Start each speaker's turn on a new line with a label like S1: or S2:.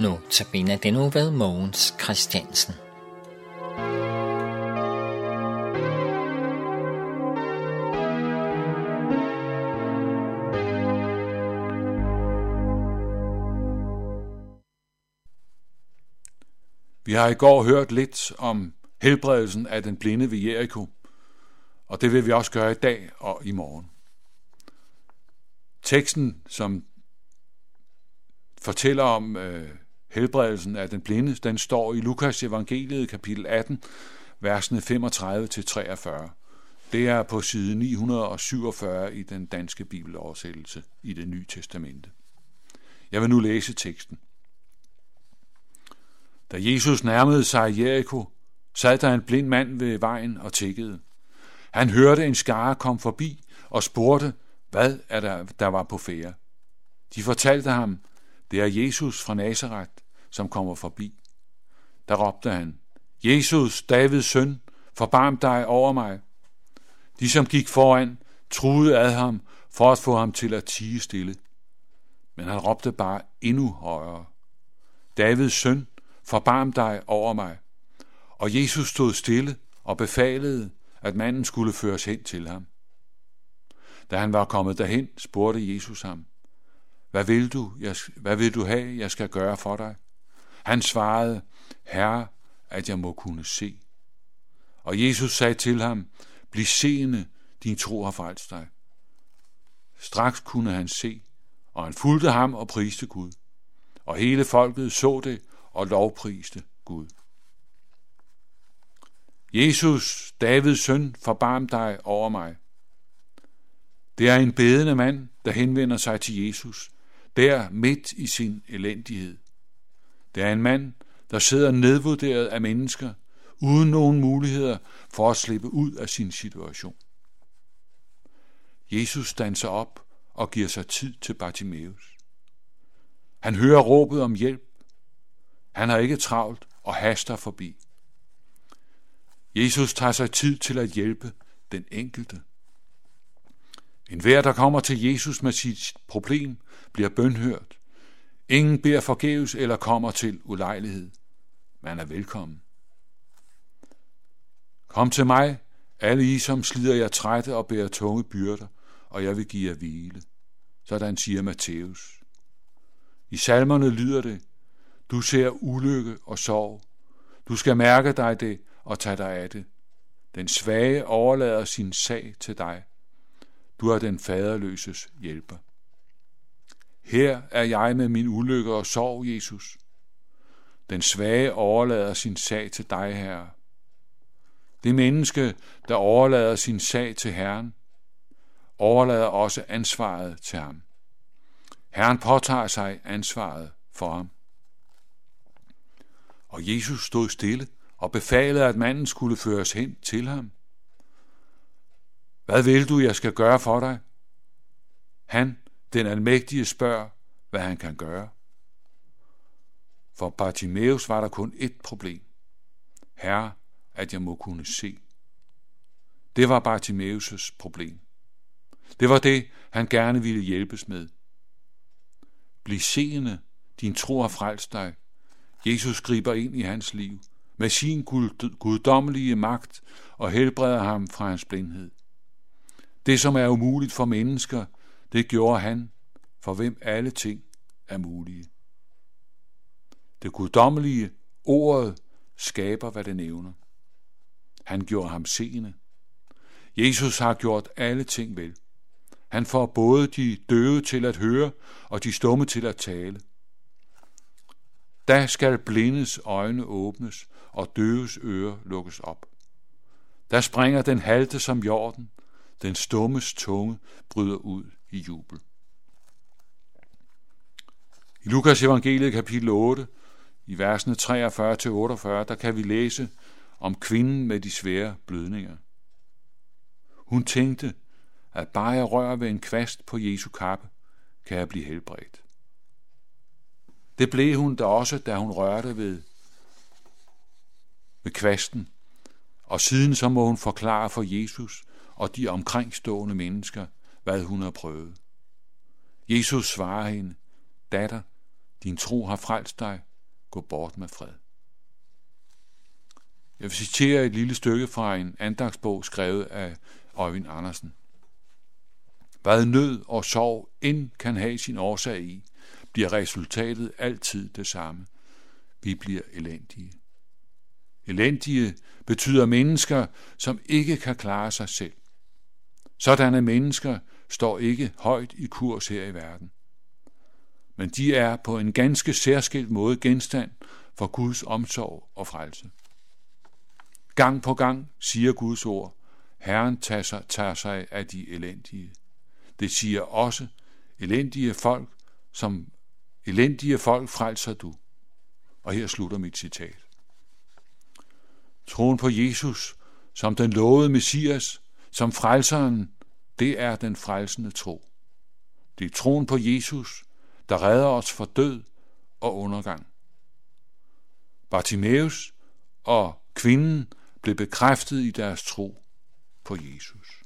S1: Nu tabiner den nu ved Mogens Christiansen.
S2: Vi har i går hørt lidt om helbredelsen af den blinde ved Jericho, og det vil vi også gøre i dag og i morgen. Teksten, som fortæller om øh, helbredelsen af den blinde, den står i Lukas evangeliet kapitel 18, versene 35-43. Det er på side 947 i den danske bibeloversættelse i det nye testamente. Jeg vil nu læse teksten. Da Jesus nærmede sig Jericho, sad der en blind mand ved vejen og tikkede. Han hørte en skare kom forbi og spurgte, hvad er der, der var på fære. De fortalte ham, det er Jesus fra Nazareth, som kommer forbi. Der råbte han, Jesus, Davids søn, forbarm dig over mig. De, som gik foran, truede ad ham for at få ham til at tige stille. Men han råbte bare endnu højere. Davids søn, forbarm dig over mig. Og Jesus stod stille og befalede, at manden skulle føres hen til ham. Da han var kommet derhen, spurgte Jesus ham, hvad vil du, jeg, hvad vil du have, jeg skal gøre for dig? Han svarede, Herre, at jeg må kunne se. Og Jesus sagde til ham, bliv seende, din tro har frelst dig. Straks kunne han se, og han fulgte ham og priste Gud. Og hele folket så det og lovpriste Gud. Jesus, Davids søn, forbarm dig over mig. Det er en bedende mand, der henvender sig til Jesus, der midt i sin elendighed. Det er en mand, der sidder nedvurderet af mennesker, uden nogen muligheder for at slippe ud af sin situation. Jesus danser op og giver sig tid til Bartimeus. Han hører råbet om hjælp. Han har ikke travlt og haster forbi. Jesus tager sig tid til at hjælpe den enkelte. En hver, der kommer til Jesus med sit problem, bliver bønhørt. Ingen beder forgæves eller kommer til ulejlighed. Man er velkommen. Kom til mig, alle I, som slider jer trætte og bærer tunge byrder, og jeg vil give jer hvile. Sådan siger Matthæus. I salmerne lyder det, du ser ulykke og sorg. Du skal mærke dig det og tage dig af det. Den svage overlader sin sag til dig. Du er den faderløses hjælper. Her er jeg med min ulykke og sorg, Jesus. Den svage overlader sin sag til dig, Herre. Det menneske, der overlader sin sag til Herren, overlader også ansvaret til ham. Herren påtager sig ansvaret for ham. Og Jesus stod stille og befalede, at manden skulle føres hen til ham. Hvad vil du, jeg skal gøre for dig? Han, den almægtige, spørger, hvad han kan gøre. For Bartimeus var der kun ét problem. Herre, at jeg må kunne se. Det var Bartimeus' problem. Det var det, han gerne ville hjælpes med. Bliv seende, din tro har frelst dig. Jesus griber ind i hans liv med sin guddommelige magt og helbreder ham fra hans blindhed. Det, som er umuligt for mennesker, det gjorde han, for hvem alle ting er mulige. Det guddommelige, ordet, skaber, hvad det nævner. Han gjorde ham seende. Jesus har gjort alle ting vel. Han får både de døve til at høre og de stumme til at tale. Da skal blindes øjne åbnes og døves ører lukkes op. Der springer den halte som jorden, den stummes tunge bryder ud i jubel. I Lukas evangeliet kapitel 8, i versene 43-48, der kan vi læse om kvinden med de svære blødninger. Hun tænkte, at bare jeg rører ved en kvast på Jesu kappe, kan jeg blive helbredt. Det blev hun da også, da hun rørte ved, ved kvasten, og siden så må hun forklare for Jesus og de omkringstående mennesker, hvad hun har prøvet. Jesus svarer hende, datter, din tro har frelst dig, gå bort med fred. Jeg vil citere et lille stykke fra en andagsbog skrevet af Øjvind Andersen. Hvad nød og sorg end kan have sin årsag i, bliver resultatet altid det samme. Vi bliver elendige. Elendige betyder mennesker, som ikke kan klare sig selv. Sådanne mennesker står ikke højt i kurs her i verden. Men de er på en ganske særskilt måde genstand for Guds omsorg og frelse. Gang på gang siger Guds ord, Herren tager sig, tager sig af de elendige. Det siger også, elendige folk, som elendige folk frelser du. Og her slutter mit citat. Troen på Jesus som den lovede Messias, som frelseren, det er den frelsende tro. Det er troen på Jesus, der redder os fra død og undergang. Bartimeus og kvinden blev bekræftet i deres tro på Jesus.